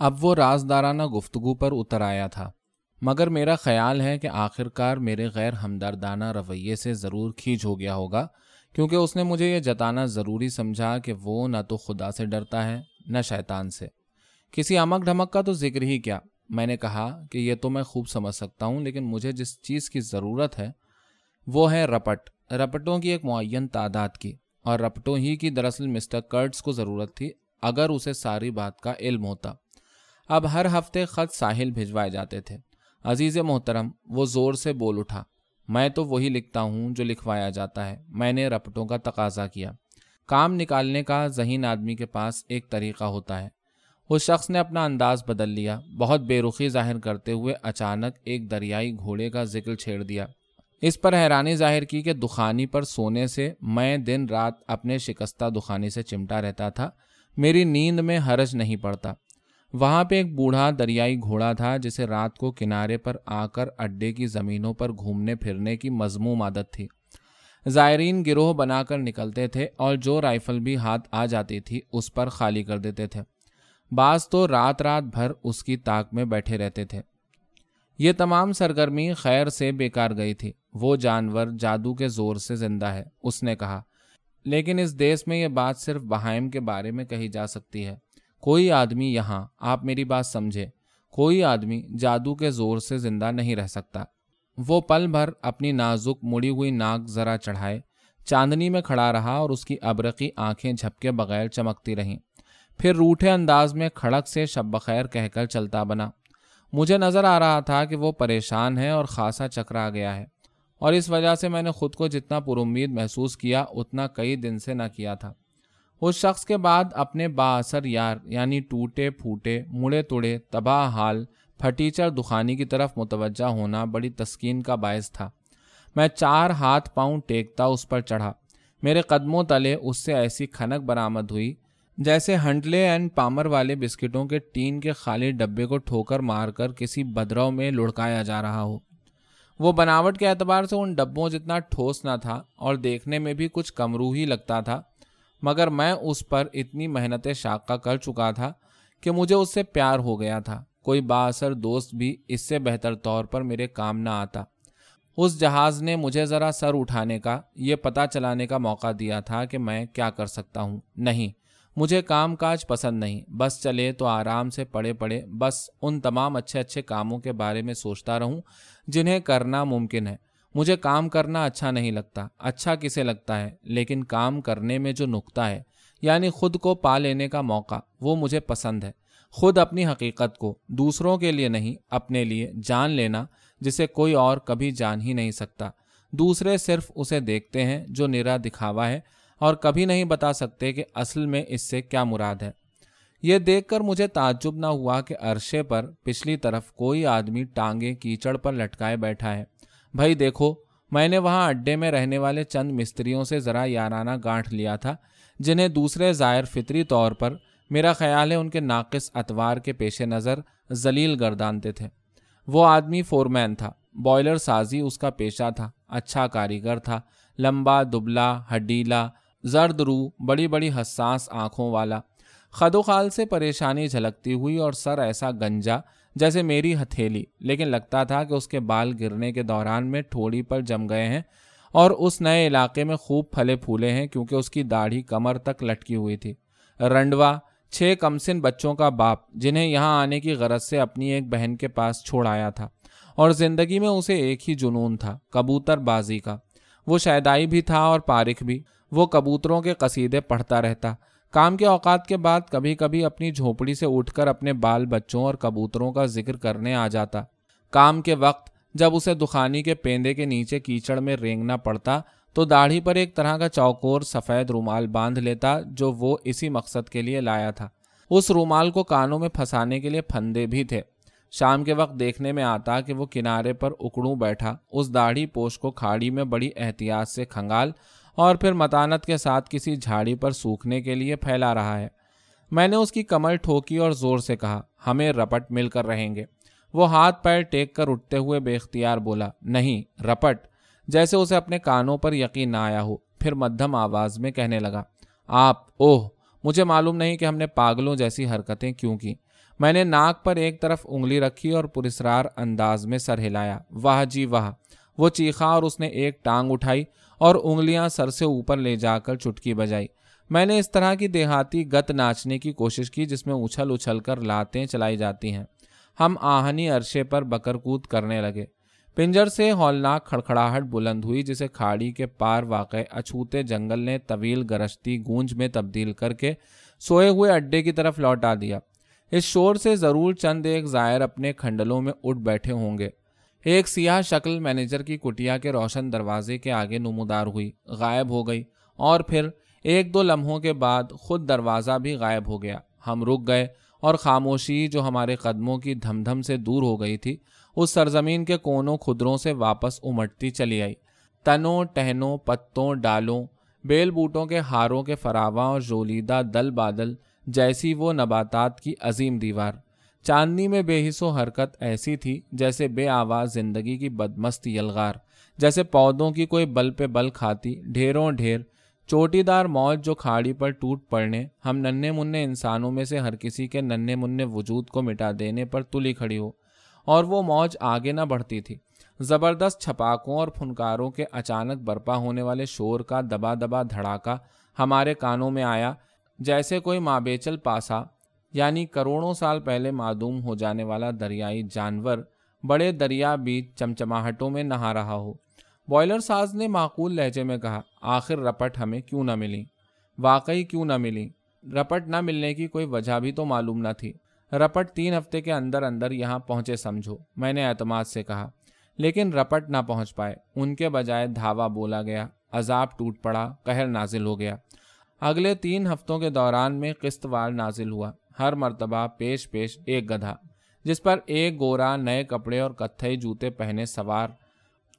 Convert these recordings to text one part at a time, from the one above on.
اب وہ رازدارانہ گفتگو پر اتر آیا تھا۔ مگر میرا خیال ہے کہ آخر کار میرے غیر ہمدردانہ رویے سے ضرور کھینچ ہو گیا ہوگا، کیونکہ اس نے مجھے یہ جتانا ضروری سمجھا کہ وہ نہ تو خدا سے ڈرتا ہے، نہ شیطان سے۔ کسی امک ڈھمک کا تو ذکر ہی کیا۔ میں نے کہا کہ یہ تو میں خوب سمجھ سکتا ہوں، لیکن مجھے جس چیز کی ضرورت ہے وہ ہے رپٹ۔ رپٹوں کی ایک معین تعداد کی، اور رپٹوں ہی کی دراصل مسٹر کرٹس کو ضرورت تھی، اگر اسے ساری بات کا علم ہوتا۔ اب ہر ہفتے خط ساحل بھجوائے جاتے تھے۔ عزیز محترم، وہ زور سے بول اٹھا، میں تو وہی لکھتا ہوں جو لکھوایا جاتا ہے۔ میں نے رپٹوں کا تقاضا کیا۔ کام نکالنے کا ذہین آدمی کے پاس ایک طریقہ ہوتا ہے۔ اس شخص نے اپنا انداز بدل لیا۔ بہت بے رخی ظاہر کرتے ہوئے اچانک ایک دریائی گھوڑے کا ذکر چھیڑ دیا۔ اس پر حیرانی ظاہر کی کہ دخانی پر سونے سے میں دن رات اپنے شکستہ دخانی سے چمٹا رہتا تھا۔ میری نیند میں حرج نہیں پڑتا۔ وہاں پہ ایک بوڑھا دریائی گھوڑا تھا جسے رات کو کنارے پر آ کر اڈے کی زمینوں پر گھومنے پھرنے کی مضموم عادت تھی۔ زائرین گروہ بنا کر نکلتے تھے اور جو رائفل بھی ہاتھ آ جاتی تھی اس پر خالی کر دیتے تھے۔ بعض تو رات رات بھر اس کی تاک میں بیٹھے رہتے تھے۔ یہ تمام سرگرمی خیر سے بیکار گئی تھی۔ وہ جانور جادو کے زور سے زندہ ہے، اس نے کہا۔ لیکن اس دیس میں یہ بات صرف بہائم کے بارے میں کہی جا سکتی ہے۔ کوئی آدمی یہاں آپ میری بات سمجھے، کوئی آدمی جادو کے زور سے زندہ نہیں رہ سکتا۔ وہ پل بھر اپنی نازک مڑی ہوئی ناک ذرا چڑھائے، چاندنی میں کھڑا رہا اور اس کی ابرقی آنکھیں جھپکے بغیر چمکتی رہیں۔ پھر روٹھے انداز میں کھڑک سے شب بخیر کہہ کر چلتا بنا۔ مجھے نظر آ رہا تھا کہ وہ پریشان ہے اور خاصا چکرا گیا ہے۔ اور اس وجہ سے میں نے خود کو جتنا پر امید محسوس کیا، اتنا کئی دن سے نہ کیا تھا۔ اس شخص کے بعد اپنے با اثر یار یعنی ٹوٹے، پھوٹے، مڑے توڑے، تباہ حال، پھٹیچر دخانی کی طرف متوجہ ہونا بڑی تسکین کا باعث تھا۔ میں چار ہاتھ پاؤں ٹیکتا اس پر چڑھا۔ میرے قدموں تلے اس سے ایسی کھنک برآمد ہوئی جیسے ہنڈلے اینڈ پامر والے بسکٹوں کے ٹین کے خالی ڈبے کو ٹھوکر مار کر کسی بدرو میں لڑکایا جا رہا ہو۔ وہ بناوٹ کے اعتبار سے ان ڈبوں جتنا ٹھوس نہ تھا اور دیکھنے میں بھی کچھ کمرو ہی لگتا تھا۔ مگر میں اس پر اتنی محنت شاقہ کر چکا تھا کہ مجھے اس سے پیار ہو گیا تھا۔ کوئی با اثر دوست بھی اس سے بہتر طور پر میرے کام نہ آتا۔ اس جہاز نے مجھے ذرا سر اٹھانے کا، یہ پتہ چلانے کا موقع دیا تھا کہ میں کیا کر سکتا ہوں۔ نہیں، مجھے کام کاج پسند نہیں۔ بس چلے تو آرام سے پڑے پڑے بس ان تمام اچھے اچھے کاموں کے بارے میں سوچتا رہوں، جنہیں کرنا ممکن ہے۔ مجھے کام کرنا اچھا نہیں لگتا اچھا کسے لگتا ہے، لیکن کام کرنے میں جو نقطہ ہے یعنی خود کو پا لینے کا موقع، وہ مجھے پسند ہے۔ خود اپنی حقیقت کو، دوسروں کے لیے نہیں، اپنے لیے جان لینا، جسے کوئی اور کبھی جان ہی نہیں سکتا۔ دوسرے صرف اسے دیکھتے ہیں جو نرا دکھاوا ہے، اور کبھی نہیں بتا سکتے کہ اصل میں اس سے کیا مراد ہے۔ یہ دیکھ کر مجھے تعجب نہ ہوا کہ عرشے پر پچھلی طرف کوئی آدمی ٹانگیں کیچڑ پر لٹکائے بیٹھا ہے۔ بھائی دیکھو، میں نے وہاں اڈے میں رہنے والے چند مستریوں سے ذرا یارانہ گانٹھ لیا تھا، جنہیں دوسرے زائر فطری طور پر میرا خیال ہے ان کے ناقص اتوار کے پیش نظر ذلیل گردانتے تھے۔ وہ آدمی فورمین تھا، بوائلر سازی اس کا پیشہ تھا اچھا کاریگر تھا، لمبا، دبلا، ہڈیلا، زرد روح بڑی بڑی حساس آنکھوں والا۔ خد و خال سے پریشانی جھلکتی ہوئی اور سر ایسا گنجا جیسے میری ہتھیلی، لیکن لگتا تھا کہ اس کے بال گرنے کے دوران میں ٹھوڑی پر جم گئے ہیں اور اس نئے علاقے میں خوب پھلے پھولے ہیں کیونکہ اس کی داڑھی کمر تک لٹکی ہوئی تھی۔ رنڈوا، چھ کمسن بچوں کا باپ، جنہیں یہاں آنے کی غرض سے اپنی ایک بہن کے پاس چھوڑ آیا تھا اور زندگی میں اسے ایک ہی جنون تھا، کبوتر بازی کا۔ وہ شیدائی بھی تھا اور پارک بھی۔ وہ کبوتروں کے قصیدے پڑھتا رہتا۔ کام کے اوقات کے بعد کبھی کبھی اپنی جھونپڑی سے اٹھ کر اپنے بال بچوں اور کبوتروں کا ذکر کرنے آ جاتا۔ کام کے وقت جب اسے دخانی کے پیندے کے نیچے کیچڑ میں رینگنا پڑتا، تو داڑھی پر ایک طرح کا چوکور سفید رومال باندھ لیتا جو وہ اسی مقصد کے لیے لایا تھا۔ اس رومال کو کانوں میں پھنسانے کے لیے پھندے بھی تھے۔ شام کے وقت دیکھنے میں آتا کہ وہ کنارے پر اکڑوں بیٹھا۔ اس داڑھی پوش کو کھاڑی میں بڑی احتیاط سے کھنگال اور پھر متانت کے ساتھ کسی جھاڑی پر سوکھنے کے لیے پھیلا رہا ہے۔ میں نے اس کی کمر ٹھوکی اور زور سے کہا، ہمیں رپٹ مل کر رہیں گے۔ وہ ہاتھ پیر ٹیک کر اٹھتے ہوئے بے اختیار بولا، نہیں، رپٹ۔ جیسے اسے اپنے کانوں پر یقین نہ آیا ہو، پھر مدھم آواز میں کہنے لگا، آپ، اوہ، مجھے معلوم نہیں کہ ہم نے پاگلوں جیسی حرکتیں کیوں کی۔ میں نے ناک پر ایک طرف انگلی رکھی اور پرسرار انداز میں سر ہلایا، واہ جی واہ۔ وہ چیخا اور اس نے ایک ٹانگ اٹھائی اور انگلیاں سر سے اوپر لے جا کر چٹکی بجائی۔ میں نے اس طرح کی دیہاتی گت ناچنے کی کوشش کی جس میں اچھل اچھل کر لاتیں چلائی جاتی ہیں۔ ہم آہنی عرشے پر بکر کود کرنے لگے۔ پنجر سے ہولناک کھڑکھڑاہٹ بلند ہوئی جسے کھاڑی کے پار واقع اچھوتے جنگل نے طویل گرشتی گونج میں تبدیل کر کے سوئے ہوئے اڈے کی طرف لوٹا دیا۔ اس شور سے ضرور چند ایک زائر اپنے کھنڈلوں میں اٹھ بیٹھے ہوں گے۔ ایک سیاہ شکل مینیجر کی کٹیا کے روشن دروازے کے آگے نمودار ہوئی، غائب ہو گئی اور پھر ایک دو لمحوں کے بعد خود دروازہ بھی غائب ہو گیا۔ ہم رک گئے اور خاموشی جو ہمارے قدموں کی دھم دھم سے دور ہو گئی تھی، اس سرزمین کے کونوں خدروں سے واپس امٹتی چلی آئی۔ تنوں، ٹہنوں، پتوں، ڈالوں، بیل بوٹوں کے ہاروں کے فراواں اور جولیدہ دل بادل جیسی وہ نباتات کی عظیم دیوار۔ چاندنی میں بے حص و حرکت ایسی تھی جیسے بے آواز زندگی کی بدمست یلغار، جیسے پودوں کی کوئی بل پہ بل کھاتی، ڈھیروں ڈھیر۔ چوٹی دار موج جو کھاڑی پر ٹوٹ پڑنے، ہم ننے منع انسانوں میں سے ہر کسی کے ننے منع وجود کو مٹا دینے پر تلی کھڑی ہو۔ اور وہ موج آگے نہ بڑھتی تھی۔ زبردست چھپاکوں اور پھنکاروں کے اچانک برپا ہونے والے شور کا دبا دبا دھڑاکا ہمارے کانوں میں آیا، جیسے کوئی مابیچل پاسا۔ یعنی کروڑوں سال پہلے معدوم ہو جانے والا دریائی جانور بڑے دریا بیچ چمچماہٹوں میں نہا رہا ہو۔ بوائلر ساز نے معقول لہجے میں کہا، آخر رپٹ ہمیں کیوں نہ ملی؟ واقعی کیوں نہ ملی؟ رپٹ نہ ملنے کی کوئی وجہ بھی تو معلوم نہ تھی۔ رپٹ تین ہفتے کے اندر اندر یہاں پہنچے سمجھو، میں نے اعتماد سے کہا۔ لیکن رپٹ نہ پہنچ پائے۔ ان کے بجائے دھاوا بولا گیا، عذاب ٹوٹ پڑا، قہر نازل ہو گیا۔ اگلے تین ہفتوں کے دوران میں قسط وار نازل ہوا۔ ہر مرتبہ پیش پیش ایک گدھا، جس پر ایک گورا نئے کپڑے اور کتھئی جوتے پہنے سوار۔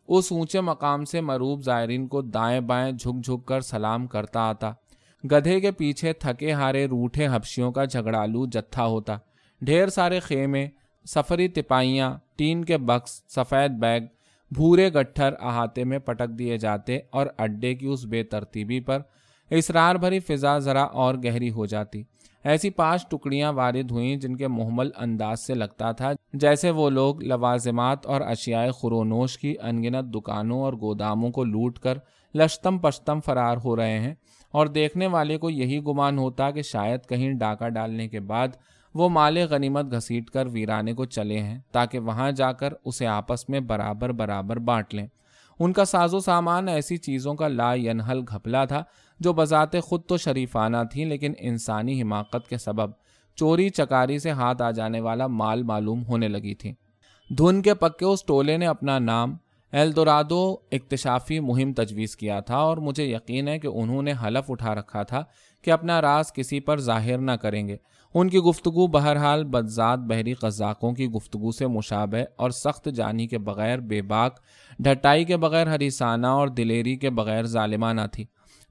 اس اونچے مقام سے مروب زائرین کو دائیں بائیں جھک جھک کر سلام کرتا آتا۔ گدھے کے پیچھے تھکے ہارے روٹھے ہفشیوں کا جھگڑالو جتھا ہوتا۔ ڈھیر سارے خیمے، سفری تپائیاں، ٹین کے بکس، سفید بیگ، بھورے گٹھر احاطے میں پٹک دیے جاتے اور اڈے کی اس بے ترتیبی پر اسرار بھری فضا ذرا اور گہری ہو جاتی۔ ایسی پانچ ٹکڑیاں وارد ہوئیں جن کے محمل انداز سے لگتا تھا، جیسے وہ لوگ لوازمات اور اشیاء خرونوش کی انگنت دکانوں اور گوداموں کو لوٹ کر لشتم پشتم فرار ہو رہے ہیں۔ اور دیکھنے والے کو یہی گمان ہوتا کہ شاید کہیں ڈاکہ ڈالنے کے بعد وہ مال غنیمت گھسیٹ کر ویرانے کو چلے ہیں تاکہ وہاں جا کر اسے آپس میں برابر برابر بانٹ لیں۔ ان کا ساز و سامان ایسی چیزوں کا لا ینحل گھپلا تھا جو بذات خود تو شریفانہ تھیں لیکن انسانی حماقت کے سبب چوری چکاری سے ہاتھ آ جانے والا مال معلوم ہونے لگی تھی دھن کے پکے اس ٹولے نے اپنا نام ایلدورادو اکتشافی مہم تجویز کیا تھا اور مجھے یقین ہے کہ انہوں نے حلف اٹھا رکھا تھا کہ اپنا راز کسی پر ظاہر نہ کریں گے۔ ان کی گفتگو بہرحال بدذات بحری قزاقوں کی گفتگو سے مشابہ اور سخت جانی کے بغیر بے باک، ڈھٹائی کے بغیر ہریسانہ اور دلیری کے بغیر ظالمانہ تھی۔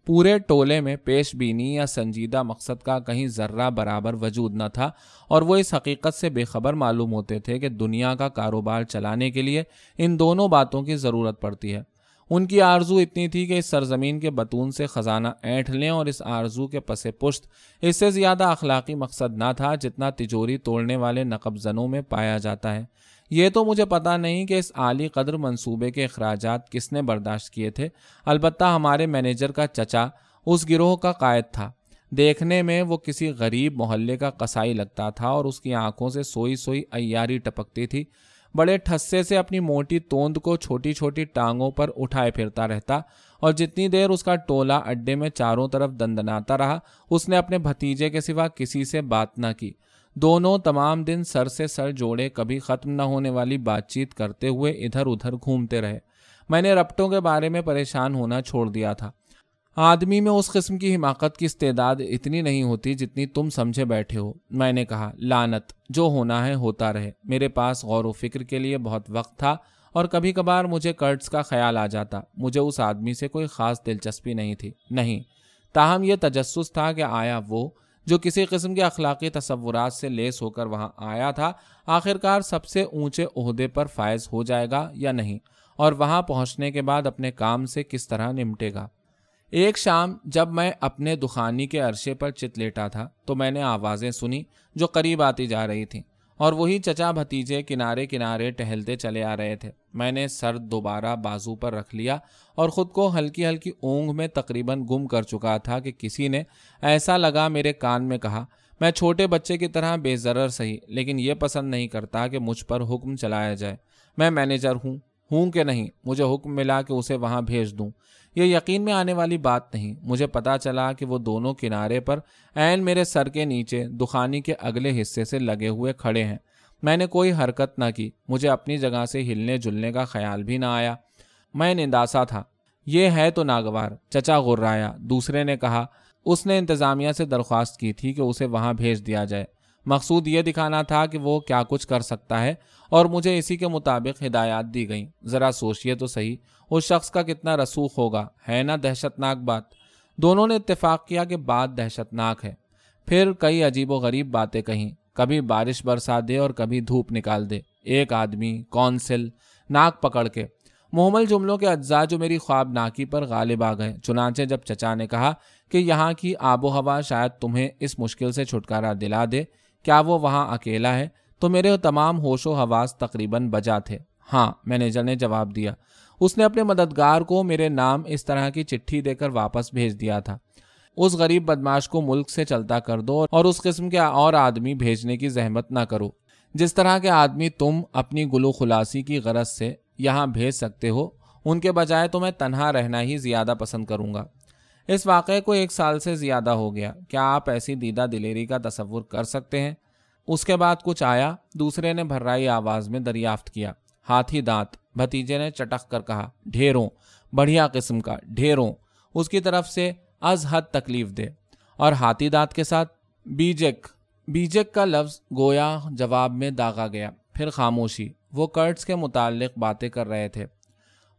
پورے ٹولے میں پیش بینی یا سنجیدہ مقصد کا کہیں ذرہ برابر وجود نہ تھا اور وہ اس حقیقت سے بے خبر معلوم ہوتے تھے کہ دنیا کا کاروبار چلانے کے لیے ان دونوں باتوں کی ضرورت پڑتی ہے۔ ان کی آرزو اتنی تھی کہ اس سرزمین کے بتون سے خزانہ اینٹھ لیں اور اس آرزو کے پس پشت اس سے زیادہ اخلاقی مقصد نہ تھا جتنا تجوری توڑنے والے نقب زنوں میں پایا جاتا ہے۔ یہ تو مجھے پتا نہیں کہ اس عالی قدر منصوبے کے اخراجات کس نے برداشت کیے تھے۔ البتہ ہمارے مینیجر کا چچا اس گروہ کا قائد تھا۔ دیکھنے میں وہ کسی غریب محلے کا قصائی لگتا تھا اور اس کی آنکھوں سے سوئی سوئی ایاری ٹپکتی تھی۔ بڑے ٹھسے سے اپنی موٹی توند کو چھوٹی چھوٹی ٹانگوں پر اٹھائے پھرتا رہتا اور جتنی دیر اس کا ٹولا اڈے میں چاروں طرف دندناتا رہا، اس نے اپنے بھتیجے کے سوا کسی سے بات نہ کی۔ دونوں تمام دن سر سے سر جوڑے کبھی ختم نہ ہونے والی بات چیت کرتے ہوئے ادھر ادھر گھومتے رہے۔ میں نے رپٹوں کے بارے میں پریشان ہونا چھوڑ دیا تھا۔ آدمی میں اس قسم کی حماقت کی استعداد اتنی نہیں ہوتی جتنی تم سمجھے بیٹھے ہو۔ میں نے کہا لانت جو ہونا ہے ہوتا رہے۔ میرے پاس غور و فکر کے لیے بہت وقت تھا اور کبھی کبھار مجھے کرٹس کا خیال آ جاتا۔ مجھے اس آدمی سے کوئی خاص دلچسپی نہیں تھی۔ نہیں، تاہم یہ تجسس تھا کہ آیا وہ جو کسی قسم کے اخلاقی تصورات سے لیس ہو کر وہاں آیا تھا، آخرکار سب سے اونچے عہدے پر فائز ہو جائے گا یا نہیں، اور وہاں پہنچنے کے بعد اپنے کام سے کس طرح نمٹے گا۔ ایک شام جب میں اپنے دخانی کے عرصے پر چت لیٹا تھا تو میں نے آوازیں سنی جو قریب آتی جا رہی تھیں۔ اور وہی چچا بھتیجے کنارے کنارے ٹہلتے چلے آ رہے تھے۔ میں نے سر دوبارہ بازو پر رکھ لیا اور خود کو ہلکی ہلکی اونگ میں تقریباً گم کر چکا تھا کہ کسی نے ایسا لگا میرے کان میں کہا، میں چھوٹے بچے کی طرح بے ضرر صحیح، لیکن یہ پسند نہیں کرتا کہ مجھ پر حکم چلایا جائے۔ میں مینیجر ہوں۔ ہوں کہ نہیں، مجھے حکم ملا کہ اسے وہاں بھیج دوں۔ یہ یقین میں آنے والی بات نہیں۔ مجھے پتا چلا کہ وہ دونوں کنارے پر عین میرے سر کے نیچے دخانی کے اگلے حصے سے لگے ہوئے کھڑے ہیں۔ میں نے کوئی حرکت نہ کی۔ مجھے اپنی جگہ سے ہلنے جلنے کا خیال بھی نہ آیا۔ میں ننداسا تھا۔ یہ ہے تو ناگوار۔ چچا غرایا۔ دوسرے نے کہا، اس نے انتظامیہ سے درخواست کی تھی کہ اسے وہاں بھیج دیا جائے۔ مقصود یہ دکھانا تھا کہ وہ کیا کچھ کر سکتا ہے اور مجھے اسی کے مطابق ہدایات دی گئیں۔ ذرا سوچئے تو صحیح، اس شخص کا کتنا رسوخ ہوگا، ہے نا دہشت ناک بات؟ دونوں نے اتفاق کیا کہ بات دہشت ناک ہے۔ پھر کئی عجیب و غریب باتیں کہیں، کبھی بارش برسا دے اور کبھی دھوپ نکال دے۔ ایک آدمی، کونسل، ناک پکڑ کے۔ محمل جملوں کے اجزاء جو میری خواب ناکی پر غالب آ گئے۔ چنانچہ جب چچا نے کہا کہ یہاں کی آب و ہوا شاید تمہیں اس مشکل سے چھٹکارا دلا دے کیا وہ وہاں اکیلا ہے؟ تو میرے تمام ہوش و حواس تقریباً بجا تھے۔ ہاں مینیجر نے جواب دیا۔ اس نے اپنے مددگار کو میرے نام اس طرح کی چٹھی دے کر واپس بھیج دیا تھا۔ اس غریب بدماش کو ملک سے چلتا کر دو اور اس قسم کے اور آدمی بھیجنے کی زحمت نہ کرو۔ جس طرح کے آدمی تم اپنی گلو خلاصی کی غرض سے یہاں بھیج سکتے ہو، ان کے بجائے تو میں تنہا رہنا ہی زیادہ پسند کروں گا۔ اس واقعے کو ایک سال سے زیادہ ہو گیا۔ کیا آپ ایسی دیدہ دلیری کا تصور کر سکتے ہیں؟ اس کے بعد کچھ آیا، دوسرے نے بھررائی آواز میں دریافت کیا۔ ہاتھی دانت۔ بھتیجے نے چٹک کر کہا، ڈھیروں۔ بڑھیا قسم کا، ڈھیروں۔ اس کی طرف سے از حد تکلیف دے۔ اور ہاتھی دانت کے ساتھ، بیجک۔ بیجک کا لفظ گویا جواب میں داغا گیا۔ پھر خاموشی۔ وہ کرٹس کے متعلق باتیں کر رہے تھے۔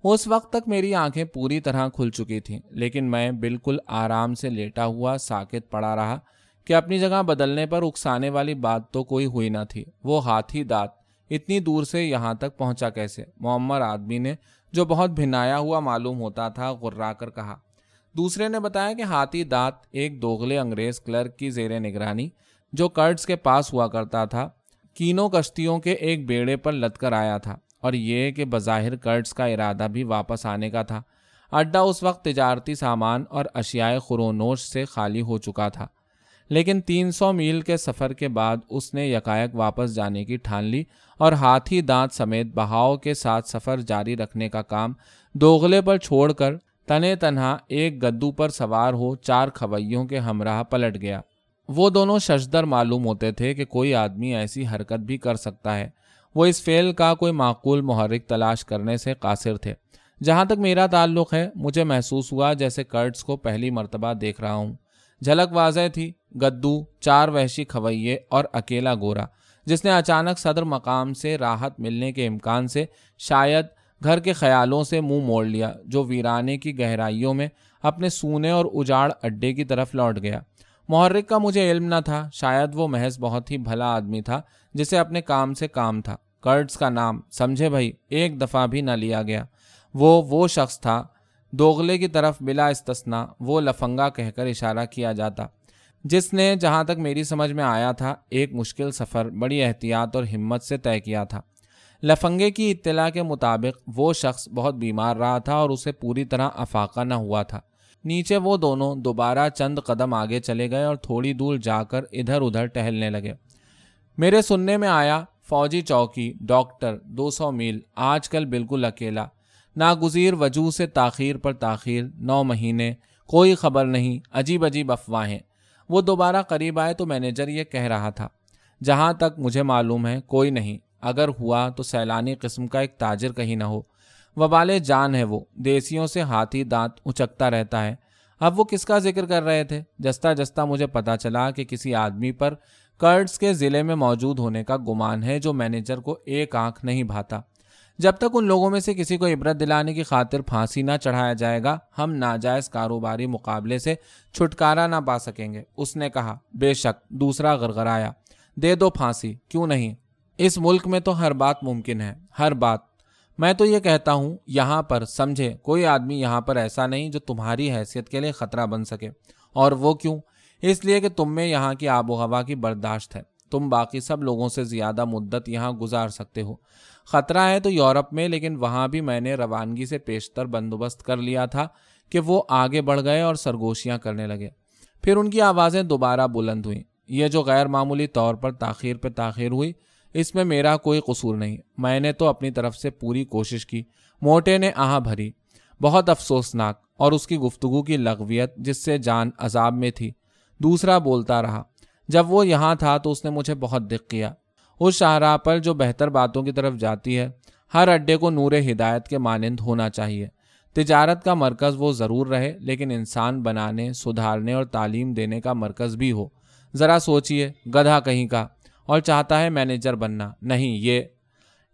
اس وقت تک میری آنکھیں پوری طرح کھل چکی تھیں، لیکن میں بالکل آرام سے لیٹا ہوا ساکت پڑا رہا کہ اپنی جگہ بدلنے پر اکسانے والی بات تو کوئی ہوئی نہ تھی۔ وہ ہاتھی دانت اتنی دور سے یہاں تک پہنچا کیسے؟ معمر آدمی نے جو بہت بھنایا ہوا معلوم ہوتا تھا غرا کر کہا۔ دوسرے نے بتایا کہ ہاتھی دانت ایک دوغلے انگریز کلرک کی زیر نگرانی جو کرڈز کے پاس ہوا کرتا تھا، کینوں کشتیوں کے ایک بیڑے پر لد کر آیا تھا۔ اور یہ کہ بظاہر کرڈز کا ارادہ بھی واپس آنے کا تھا۔ اڈا اس وقت تجارتی سامان اور اشیاء خرونوش سے خالی ہو چکا تھا۔ لیکن تین سو میل کے سفر کے بعد اس نے یکائک واپس جانے کی ٹھان لی اور ہاتھی دانت سمیت بہاؤ کے ساتھ سفر جاری رکھنے کا کام دوغلے پر چھوڑ کر تنے تنہا ایک گدو پر سوار ہو چار کھوئیوں کے ہمراہ پلٹ گیا۔ وہ دونوں ششدر معلوم ہوتے تھے کہ کوئی آدمی ایسی حرکت بھی کر سکتا ہے۔ وہ اس فعل کا کوئی معقول محرک تلاش کرنے سے قاصر تھے۔ جہاں تک میرا تعلق ہے، مجھے محسوس ہوا جیسے کرٹس کو پہلی مرتبہ دیکھ رہا ہوں۔ جھلک واضح تھی، گدو، چار وحشی کھوئیے اور اکیلا گورا، جس نے اچانک صدر مقام سے راحت ملنے کے امکان سے شاید گھر کے خیالوں سے منہ موڑ لیا، جو ویرانے کی گہرائیوں میں اپنے سونے اور اجاڑ اڈے کی طرف لوٹ گیا۔ محرک کا مجھے علم نہ تھا، شاید وہ محض بہت ہی بھلا آدمی تھا جسے اپنے کام سے کام تھا۔ کرڈز کا نام، سمجھے بھائی، ایک دفعہ بھی نہ لیا گیا۔ وہ وہ شخص تھا۔ دوغلے کی طرف بلا استثنا وہ لفنگا کہہ کر اشارہ کیا جاتا۔ جس نے جہاں تک میری سمجھ میں آیا تھا، ایک مشکل سفر، بڑی احتیاط اور ہمت سے طے کیا تھا۔ لفنگے کی اطلاع کے مطابق، وہ شخص بہت بیمار رہا تھا اور اسے پوری طرح افاقہ نہ ہوا تھا۔ نیچے وہ دونوں دوبارہ چند قدم آگے چلے گئے اور تھوڑی دور جا کر ادھر ادھر ٹہلنے لگے۔ میرے سننے میں آیا فوجی چوکی، ڈاکٹر، دو سو میل، آج کل بالکل اکیلا۔ ناگزیر وجوہ سے تاخیر پر تاخیر، نو مہینے، کوئی خبر نہیں، عجیب عجیب افواہیں وہ دوبارہ قریب آئے تو مینیجر یہ کہہ رہا تھا، جہاں تک مجھے معلوم ہے، کوئی نہیں، اگر ہوا تو سیلانی قسم کا ایک تاجر کہیں نہ ہو۔ وبال جان ہے وہ، دیسیوں سے ہاتھی دانت اچکتا رہتا ہے۔ اب وہ کس کا ذکر کر رہے تھے؟ جستا جستا مجھے پتا چلا کہ کسی آدمی پر کرڈس کے ضلع میں موجود ہونے کا گمان ہے جو مینیجر کو ایک آنکھ نہیں بھاتا۔ جب تک ان لوگوں میں سے کسی کو عبرت دلانے کی خاطر پھانسی نہ چڑھایا جائے گا، ہم ناجائز کاروباری مقابلے سے چھٹکارا نہ پا سکیں گے۔ اس نے کہا، بے شک، دوسرا گرگرایا دے دو پھانسی، کیوں نہیں؟ اس ملک میں تو ہر بات ممکن ہے، ہر بات۔ میں تو یہ کہتا ہوں، یہاں پر، سمجھے، کوئی آدمی یہاں پر ایسا نہیں جو تمہاری حیثیت کے لیے خطرہ بن سکے۔ اور وہ کیوں؟ اس لیے کہ تم میں یہاں کی آب و ہوا کی برداشت ہے۔ تم باقی سب لوگوں سے زیادہ مدت یہاں گزار سکتے ہو۔ خطرہ ہے تو یورپ میں، لیکن وہاں بھی میں نے روانگی سے پیشتر بندوبست کر لیا تھا کہ وہ آگے بڑھ گئے اور سرگوشیاں کرنے لگے۔ پھر ان کی آوازیں دوبارہ بلند ہوئیں۔ یہ جو غیر معمولی طور پر تاخیر پہ تاخیر ہوئی، اس میں میرا کوئی قصور نہیں۔ میں نے تو اپنی طرف سے پوری کوشش کی، موٹے نے آہ بھری۔ بہت افسوسناک اور اس کی گفتگو کی لغویت جس سے جان عذاب میں تھی۔ دوسرا بولتا رہا، جب وہ یہاں تھا تو اس نے مجھے بہت دق کیا۔ اس شاہراہ پر جو بہتر باتوں کی طرف جاتی ہے، ہر اڈے کو نور ہدایت کے مانند ہونا چاہیے۔ تجارت کا مرکز وہ ضرور رہے، لیکن انسان بنانے، سدھارنے اور تعلیم دینے کا مرکز بھی ہو۔ ذرا سوچئے، گدھا کہیں کا، اور چاہتا ہے مینیجر بننا۔ نہیں، یہ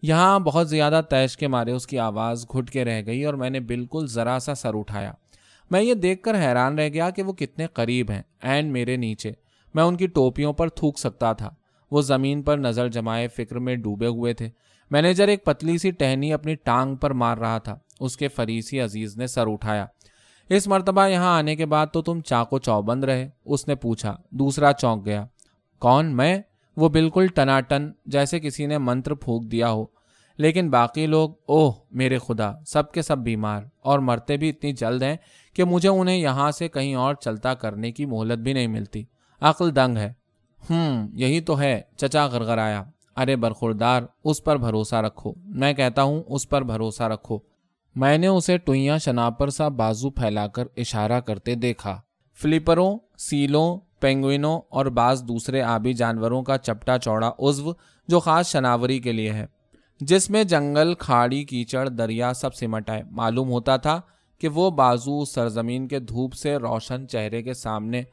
یہاں بہت زیادہ تیش کے مارے اس کی آواز گھٹ کے رہ گئی اور میں نے بالکل ذرا سا سر اٹھایا۔ میں یہ دیکھ کر حیران رہ گیا کہ وہ کتنے قریب ہیں اینڈ میرے نیچے۔ میں ان کی ٹوپیوں پر تھوک سکتا تھا۔ وہ زمین پر نظر جمائے فکر میں ڈوبے ہوئے تھے۔ مینیجر ایک پتلی سی ٹہنی اپنی ٹانگ پر مار رہا تھا۔ اس کے فریسی عزیز نے سر اٹھایا۔ اس مرتبہ یہاں آنے کے بعد تو تم چاقو چوبند رہے۔ اس نے پوچھا۔ دوسرا چونک گیا۔ کون میں؟ وہ بالکل ٹناٹن جیسے کسی نے منتر پھونک دیا ہو۔ لیکن باقی لوگ، اوہ، میرے خدا، سب کے سب بیمار اور مرتے بھی اتنی جلد ہیں کہ مجھے انہیں یہاں سے کہیں اور چلتا کرنے کی مہلت بھی نہیں ملتی۔ عقل دنگ ہے۔ ہوں یہی تو ہے، چچا گرگر آیا ارے برخوردار، اس پر بھروسہ رکھو۔ میں کہتا ہوں، اس پر بھروسہ رکھو۔ میں نے اسے ٹوئیاں شناپر سا بازو پھیلا کر اشارہ کرتے دیکھا۔ فلیپروں، سیلوں، پینگوئنوں اور بعض دوسرے آبی جانوروں کا چپٹا چوڑا عزو جو خاص شناوری کے لیے ہے۔ جس میں جنگل، کھاڑی، کیچڑ، دریا سب سمٹ آئے۔ معلوم ہوتا تھا کہ وہ بازو سرزمین کے دھوپ سے روشن چہرے کے سامنے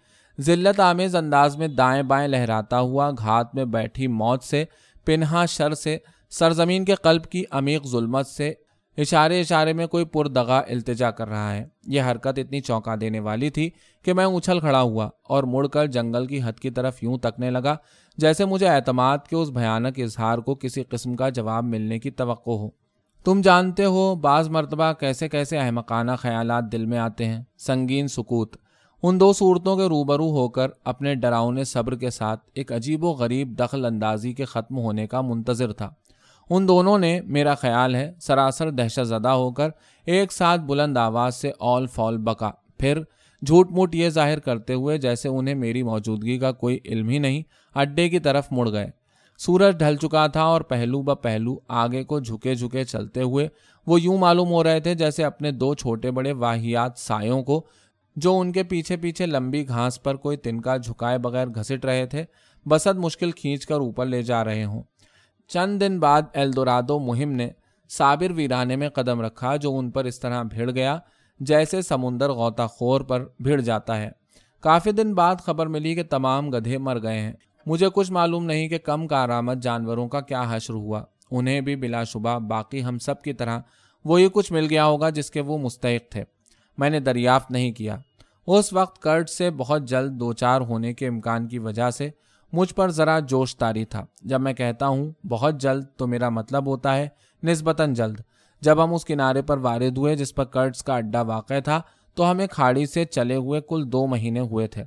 ذلت آمیز انداز میں دائیں بائیں لہراتا ہوا گھات میں بیٹھی موت سے، پنہا شر سے، سرزمین کے قلب کی عمیق ظلمت سے اشارے اشارے میں کوئی پردغا التجا کر رہا ہے۔ یہ حرکت اتنی چونکا دینے والی تھی کہ میں اچھل کھڑا ہوا اور مڑ کر جنگل کی حد کی طرف یوں تکنے لگا جیسے مجھے اعتماد کے اس بھیانک اظہار کو کسی قسم کا جواب ملنے کی توقع ہو۔ تم جانتے ہو بعض مرتبہ کیسے کیسے احمقانہ خیالات دل میں آتے ہیں۔ سنگین سکوت۔ ان دو صورتوں کے روبرو ہو کر اپنے ڈراؤنے صبر کے ساتھ ایک عجیب و غریب دخل اندازی کے ختم ہونے کا منتظر تھا۔ ان دونوں نے میرا خیال ہے سراسر دہشت زدہ ہو کر ایک ساتھ بلند آواز سے آل فال بکا۔ پھر جھوٹ موٹ یہ ظاہر کرتے ہوئے جیسے انہیں میری موجودگی کا کوئی علم ہی نہیں، اڈے کی طرف مڑ گئے۔ سورج ڈھل چکا تھا اور پہلو ب پہلو آگے کو جھکے جھکے چلتے ہوئے وہ یوں معلوم ہو رہے تھے جیسے اپنے دو چھوٹے بڑے واحیات سایوں کو جو ان کے پیچھے پیچھے لمبی گھاس پر کوئی تنکا جھکائے بغیر گھسٹ رہے تھے، بسد مشکل کھینچ کر اوپر لے جا رہے ہوں۔ چند دن بعد ایلدورادو مہم نے صابر ویرانے میں قدم رکھا جو ان پر اس طرح بھیڑ گیا جیسے سمندر غوطہ خور پر بھیڑ جاتا ہے۔ کافی دن بعد خبر ملی کہ تمام گدھے مر گئے ہیں۔ مجھے کچھ معلوم نہیں کہ کم کارآمد جانوروں کا کیا حشر ہوا۔ انہیں بھی بلا شبہ باقی ہم سب کی طرح وہی کچھ مل گیا ہوگا جس کے وہ مستحق تھے۔ میں نے دریافت نہیں کیا۔ اس وقت کرٹ سے بہت جلد دو چار ہونے کے امکان کی وجہ سے مجھ پر ذرا جوش تاری تھا۔ جب میں کہتا ہوں، بہت جلد تو میرا مطلب ہوتا ہے، نسبتاً جلد جب ہم اس کنارے پر وارد ہوئے جس پر کرٹس کا اڈا واقع تھا، تو ہمیں کھاڑی سے چلے ہوئے کل دو مہینے ہوئے تھے۔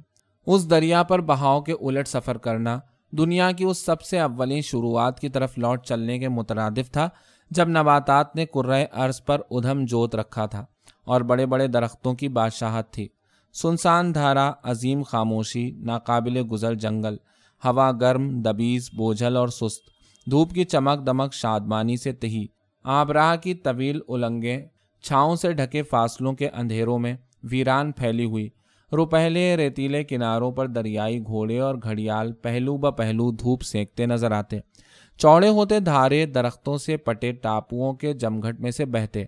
اس دریا پر بہاؤ کے الٹ سفر کرنا دنیا کی اس سب سے اولین شروعات کی طرف لوٹ چلنے کے مترادف تھا، جب نباتات نے کرائے عرض پر ادھم جوت رکھا تھا اور بڑے بڑے درختوں کی بادشاہت تھی۔ سنسان دھارا عظیم خاموشی، ناقابل گزر جنگل ہوا گرم، دبیز، بوجھل اور سست۔ دھوپ کی چمک دمک شادمانی سے تہی۔ آبراہ کی طویل النگیں چھاؤں سے ڈھکے فاصلوں کے اندھیروں میں ویران پھیلی ہوئی۔ روپہلے ریتیلے کناروں پر دریائی گھوڑے اور گھڑیال پہلو ب پہلو دھوپ سینکتے نظر آتے۔ چوڑے ہوتے دھارے درختوں سے پٹے ٹاپوؤں کے جمگھٹ میں سے بہتے۔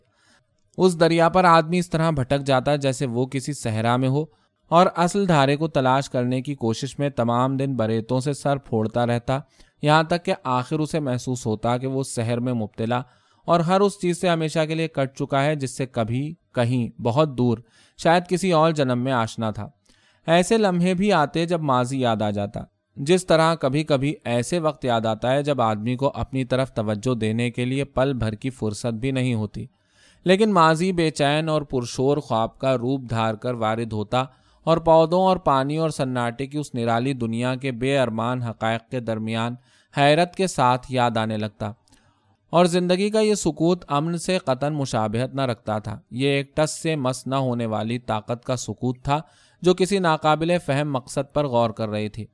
اس دریا پر آدمی اس طرح بھٹک جاتا جیسے وہ کسی صحرا میں ہو۔ اور اصل دھارے کو تلاش کرنے کی کوشش میں تمام دن بریتوں سے سر پھوڑتا رہتا، یہاں تک کہ آخر اسے محسوس ہوتا کہ وہ شہر میں مبتلا، اور ہر اس چیز سے ہمیشہ کے لیے کٹ چکا ہے جس سے کبھی کہیں بہت دور، شاید کسی اور جنم میں آشنا تھا۔ ایسے لمحے بھی آتے جب ماضی یاد آ جاتا۔ جس طرح کبھی کبھی ایسے وقت یاد آتا ہے جب آدمی کو اپنی طرف توجہ دینے کے لیے پل بھر کی فرصت بھی نہیں ہوتی۔ لیکن ماضی بے چین اور پرشور خواب کا روپ دھار کر وارد ہوتا اور پودوں اور پانی اور سناٹے کی اس نرالی دنیا کے بے ارمان حقائق کے درمیان حیرت کے ساتھ یاد آنے لگتا اور زندگی کا یہ سکوت امن سے قطن مشابہت نہ رکھتا تھا۔ یہ ایک ٹس سے مس نہ ہونے والی طاقت کا سکوت تھا جو کسی ناقابل فہم مقصد پر غور کر رہی تھی۔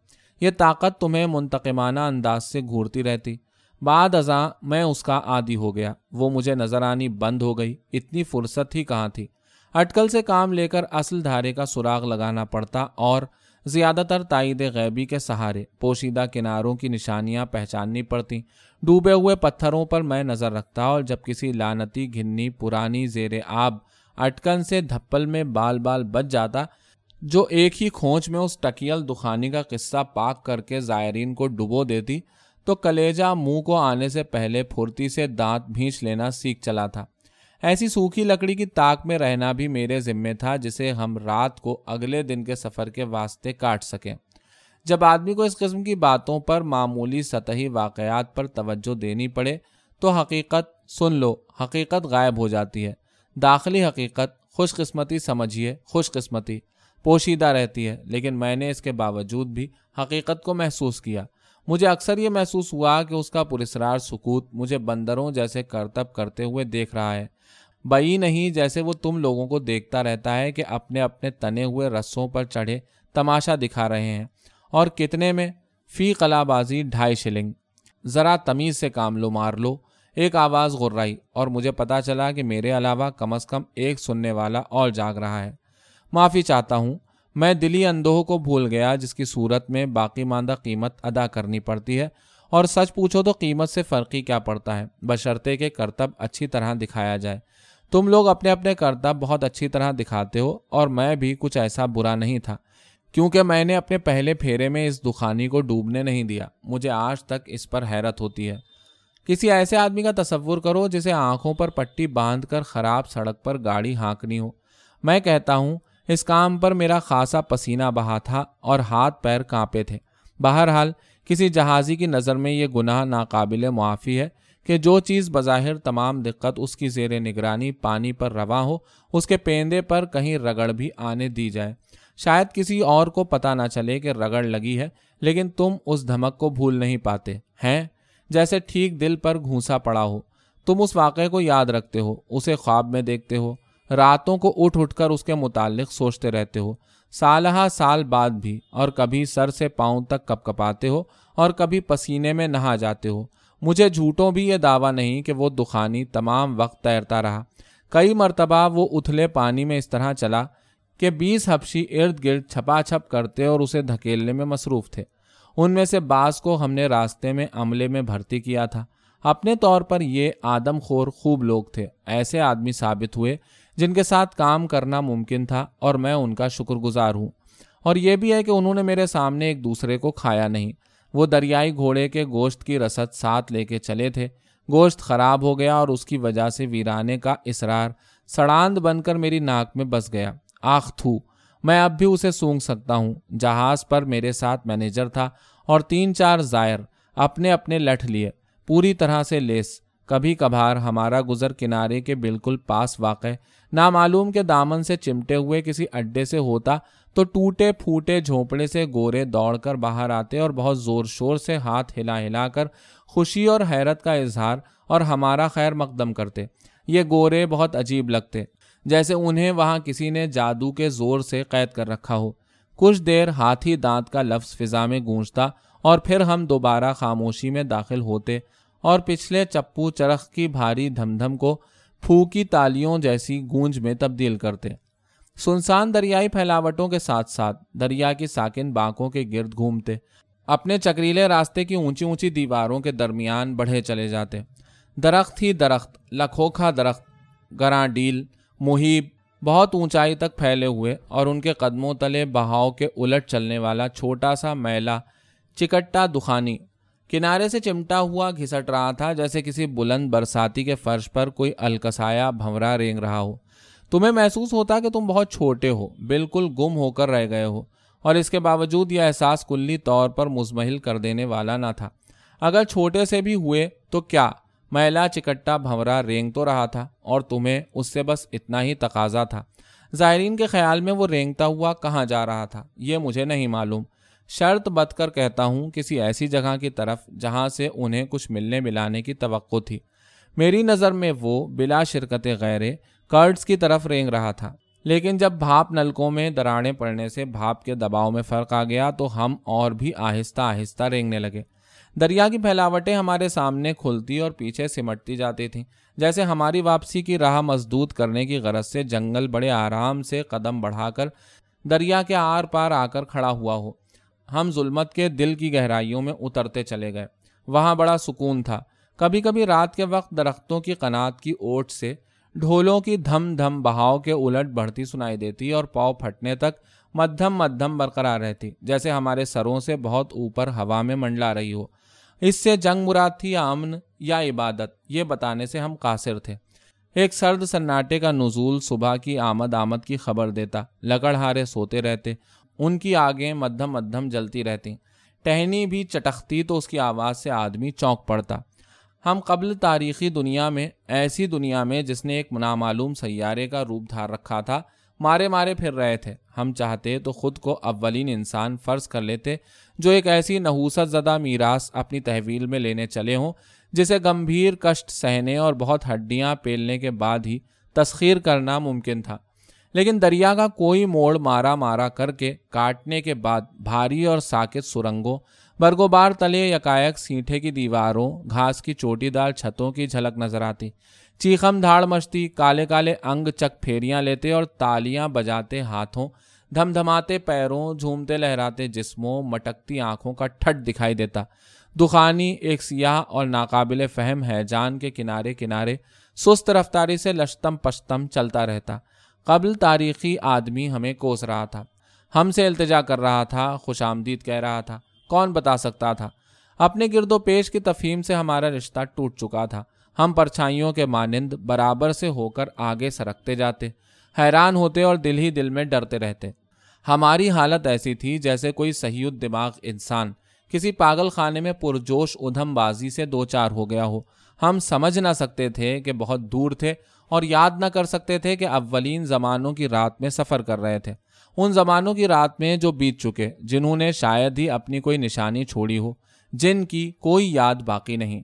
یہ طاقت تمہیں منتقمانہ انداز سے گھورتی رہتی۔ بعد ازاں میں اس کا عادی ہو گیا۔ وہ مجھے نظر آنی بند ہو گئی۔ اتنی فرصت ہی کہاں تھی؟ اٹکل سے کام لے کر اصل دھارے کا سراغ لگانا پڑتا اور زیادہ تر تائید غیبی کے سہارے، پوشیدہ کناروں کی نشانیاں پہچاننی پڑتی ڈوبے ہوئے پتھروں پر میں نظر رکھتا اور جب کسی لانتی گھنی پرانی زیر آب اٹکن سے دھپل میں بال بال بچ جاتا، جو ایک ہی کھونچ میں اس ٹکیل دخانی کا قصہ پاک کر کے زائرین کو ڈبو دیتی، تو کلیجا منہ کو آنے سے پہلے پھرتی سے دانت بھینچ لینا سیکھ چلا تھا۔ ایسی سوکھی لکڑی کی تاک میں رہنا بھی میرے ذمے تھا جسے ہم رات کو اگلے دن کے سفر کے واسطے کاٹ سکیں۔ جب آدمی کو اس قسم کی باتوں پر معمولی سطحی واقعات پر توجہ دینی پڑے تو حقیقت سن لو، حقیقت غائب ہو جاتی ہے۔ داخلی حقیقت خوش قسمتی سمجھیے، خوش قسمتی، پوشیدہ رہتی ہے۔ لیکن میں نے اس کے باوجود بھی حقیقت کو محسوس کیا۔ مجھے اکثر یہ محسوس ہوا کہ اس کا پرسرار سکوت مجھے بندروں جیسے کرتب کرتے ہوئے دیکھ رہا ہے۔ بئی نہیں جیسے وہ تم لوگوں کو دیکھتا رہتا ہے کہ اپنے اپنے تنے ہوئے رسوں پر چڑھے تماشا دکھا رہے ہیں۔ اور کتنے میں؟ فی قلا بازی ڈھائی شلنگ۔ ذرا تمیز سے کام لو، مار لو۔ ایک آواز غرائی اور مجھے پتا چلا کہ میرے علاوہ کم از کم ایک سننے والا اور جاگ رہا ہے۔ معافی چاہتا ہوں۔ میں دلی اندوہ کو بھول گیا جس کی صورت میں باقی ماندہ قیمت ادا کرنی پڑتی ہے۔ اور سچ پوچھو تو قیمت سے فرقی کیا پڑتا ہے؟ بشرطے کے کرتب اچھی طرح دکھایا جائے۔ تم لوگ اپنے اپنے کرتب بہت اچھی طرح دکھاتے ہو اور میں بھی کچھ ایسا برا نہیں تھا، کیونکہ میں نے اپنے پہلے پھیرے میں اس دخانی کو ڈوبنے نہیں دیا۔ مجھے آج تک اس پر حیرت ہوتی ہے۔ کسی ایسے آدمی کا تصور کرو جسے آنکھوں پر پٹی باندھ کر خراب سڑک پر گاڑی ہانکنی ہو۔ میں کہتا ہوں، اس کام پر میرا خاصا پسینہ بہا تھا اور ہاتھ پیر کانپے تھے۔ بہرحال، کسی جہازی کی نظر میں یہ گناہ ناقابل معافی ہے۔ کہ جو چیز بظاہر تمام دقت اس کی زیر نگرانی پانی پر رواں ہو، اس کے پیندے پر کہیں رگڑ بھی آنے دی جائے۔ شاید کسی اور کو پتا نہ چلے کہ رگڑ لگی ہے، لیکن تم اس دھمک کو بھول نہیں پاتے۔ ہیں؟ جیسے ٹھیک دل پر گھونسا پڑا ہو۔ تم اس واقعے کو یاد رکھتے ہو، اسے خواب میں دیکھتے ہو۔ راتوں کو اٹھ اٹھ کر اس کے متعلق سوچتے رہتے ہو۔ سالہ سال بعد بھی، اور کبھی سر سے پاؤں تک کپ کپاتے ہو، اور کبھی پسینے میں نہا جاتے ہو۔ مجھے جھوٹوں بھی یہ دعویٰ نہیں کہ وہ دخانی تمام وقت تیرتا رہا۔ کئی مرتبہ وہ اتھلے پانی میں اس طرح چلا کہ بیس ہفشی ارد گرد چھپا چھپ کرتے اور اسے دھکیلنے میں مصروف تھے۔ ان میں سے بعض کو ہم نے راستے میں عملے میں بھرتی کیا تھا۔ اپنے طور پر یہ آدم خور خوب لوگ تھے، ایسے آدمی ثابت ہوئے جن کے ساتھ کام کرنا ممکن تھا اور میں ان کا شکر گزار ہوں۔ اور یہ بھی ہے کہ انہوں نے میرے سامنے ایک دوسرے کو کھایا نہیں۔ وہ دریائی گھوڑے کے گوشت کی رسد ساتھ لے کے چلے تھے۔ گوشت خراب ہو گیا اور اس کی وجہ سے ویرانے کا اسرار سڑاند بن کر میری ناک میں بس گیا۔ آخ تھو، میں اب بھی اسے سونگ سکتا ہوں۔ جہاز پر میرے ساتھ مینیجر تھا اور تین چار زائر اپنے اپنے لٹھ لیے۔ پوری طرح سے لیس۔ کبھی کبھار ہمارا گزر کنارے کے بالکل پاس واقع نامعلوم کے دامن سے چمٹے ہوئے کسی اڈے سے ہوتا تو ٹوٹے پھوٹے جھونپڑے سے گورے دوڑ کر باہر آتے اور بہت زور شور سے ہاتھ ہلا ہلا کر خوشی اور حیرت کا اظہار اور ہمارا خیر مقدم کرتے۔ یہ گورے بہت عجیب لگتے۔ جیسے انہیں وہاں کسی نے جادو کے زور سے قید کر رکھا ہو۔ کچھ دیر ہاتھی دانت کا لفظ فضا میں گونجتا اور پھر ہم دوبارہ خاموشی میں داخل ہوتے اور پچھلے چپو چرخ کی بھاری دھم دھم کو پھوکی تالیوں جیسی گونج میں تبدیل کرتے سنسان دریائی پھیلاوٹوں کے ساتھ ساتھ دریا کی ساکن بانکوں کے گرد گھومتے، اپنے چکریلے راستے کی اونچی اونچی دیواروں کے درمیان بڑھے چلے جاتے۔ درخت ہی درخت، لکھوکھا درخت، گراں ڈیل، محیب بہت اونچائی تک پھیلے ہوئے اور ان کے قدموں تلے بہاؤ کے الٹ چلنے والا چھوٹا سا میلا چکٹا دخانی کنارے سے چمٹا ہوا گھسٹ رہا تھا جیسے کسی بلند برساتی کے فرش پر کوئی الکسایا بھنورا رینگ رہا ہو۔ تمہیں محسوس ہوتا کہ تم بہت چھوٹے ہو، بالکل گم ہو کر رہ گئے ہو، اور اس کے باوجود یہ احساس کلی طور پر مزمحل کر دینے والا نہ تھا۔ اگر چھوٹے سے بھی ہوئے تو کیا میلا چکٹا بھنورا رینگ تو رہا تھا، اور تمہیں اس سے بس اتنا ہی تقاضا تھا؟ زائرین کے خیال میں وہ رینگتا ہوا کہاں جا رہا تھا، یہ مجھے نہیں معلوم۔ شرط بد کر کہتا ہوں کسی ایسی جگہ کی طرف جہاں سے انہیں کچھ ملنے ملانے کی توقع تھی۔ میری نظر میں وہ بلا شرکت غیر کرڈس کی طرف رینگ رہا تھا۔ لیکن جب بھاپ نلکوں میں دراڑیں پڑنے سے بھاپ کے دباؤ میں فرق آ گیا تو ہم اور بھی آہستہ آہستہ رینگنے لگے۔ دریا کی پھیلاوٹیں ہمارے سامنے کھلتی اور پیچھے سمٹتی جاتی تھیں، جیسے ہماری واپسی کی راہ مضبوط کرنے کی غرض سے جنگل بڑے آرام سے قدم بڑھا کر دریا کے آر پار آ کر کھڑا ہوا ہو۔ ہم ظلمت کے دل کی گہرائیوں میں اترتے چلے گئے۔ وہاں بڑا سکون تھا۔ کبھی کبھی رات کے وقت درختوں کی قنات کی اوٹ سے ڈھولوں کی دھم دھم بہاؤ کے الٹ بڑھتی سنائی دیتی اور پاؤ پھٹنے تک مدھم مدھم برقرار رہتی، جیسے ہمارے سروں سے بہت اوپر ہوا میں منڈلا رہی ہو۔ اس سے جنگ مراد تھی یا امن یا عبادت، یہ بتانے سے ہم قاصر تھے۔ ایک سرد سناٹے کا نزول صبح کی آمد آمد کی خبر دیتا لکڑ ہارے سوتے رہتے ان کی آگیں مدھم مدھم جلتی رہتی۔ ٹہنی بھی چٹکتی تو اس کی آواز سے آدمی چونک پڑتا۔ ہم قبل تاریخی دنیا میں، ایسی دنیا میں جس نے ایک نامعلوم سیارے کا روپ دھار رکھا تھا، مارے مارے پھر رہے تھے۔ ہم چاہتے تو خود کو اولین انسان فرض کر لیتے جو ایک ایسی نحوست زدہ میراث اپنی تحویل میں لینے چلے ہوں، جسے گمبھیر کشٹ سہنے اور بہت ہڈیاں پیلنے کے بعد ہی تسخیر کرنا ممکن تھا۔ لیکن دریا کا کوئی موڑ مارا مارا کر کے کاٹنے کے بعد بھاری اور ساکت سرنگوں برگو بار تلے یکائک سینٹھے کی دیواروں، گھاس کی چوٹی دار چھتوں کی جھلک نظر آتی۔ چیخم دھاڑ مچتی، کالے کالے انگ چک پھیریاں لیتے اور تالیاں بجاتے ہاتھوں دھم دھماتے پیروں، جھومتے لہراتے جسموں، مٹکتی آنکھوں کا ٹھٹ دکھائی دیتا۔ دخانی ایک سیاہ اور ناقابل فہم ہے، جان کے کنارے کنارے سست رفتاری سے لشتم پشتم چلتا رہتا۔ قبل تاریخی آدمی ہمیں کوس رہا تھا۔ ہم سے التجا کر رہا تھا، خوش آمدید کہہ رہا تھا۔ کون بتا سکتا تھا؟ اپنے گرد و پیش کی تفہیم سے ہمارا رشتہ ٹوٹ چکا تھا۔ ہم پرچھائیوں کے مانند برابر سے ہو کر آگے سرکتے جاتے، حیران ہوتے اور دل ہی دل میں ڈرتے رہتے۔ ہماری حالت ایسی تھی جیسے کوئی صحیح دماغ انسان، کسی پاگل خانے میں پرجوش ادھم بازی سے دو چار ہو گیا ہو۔ ہم سمجھ نہ سکتے تھے کہ بہت دور تھے اور یاد نہ کر سکتے تھے کہ اولین زمانوں کی رات میں سفر کر رہے تھے۔ ان زمانوں کی رات میں جو بیت چکے، جنہوں نے شاید ہی اپنی کوئی نشانی چھوڑی ہو، جن کی کوئی یاد باقی نہیں۔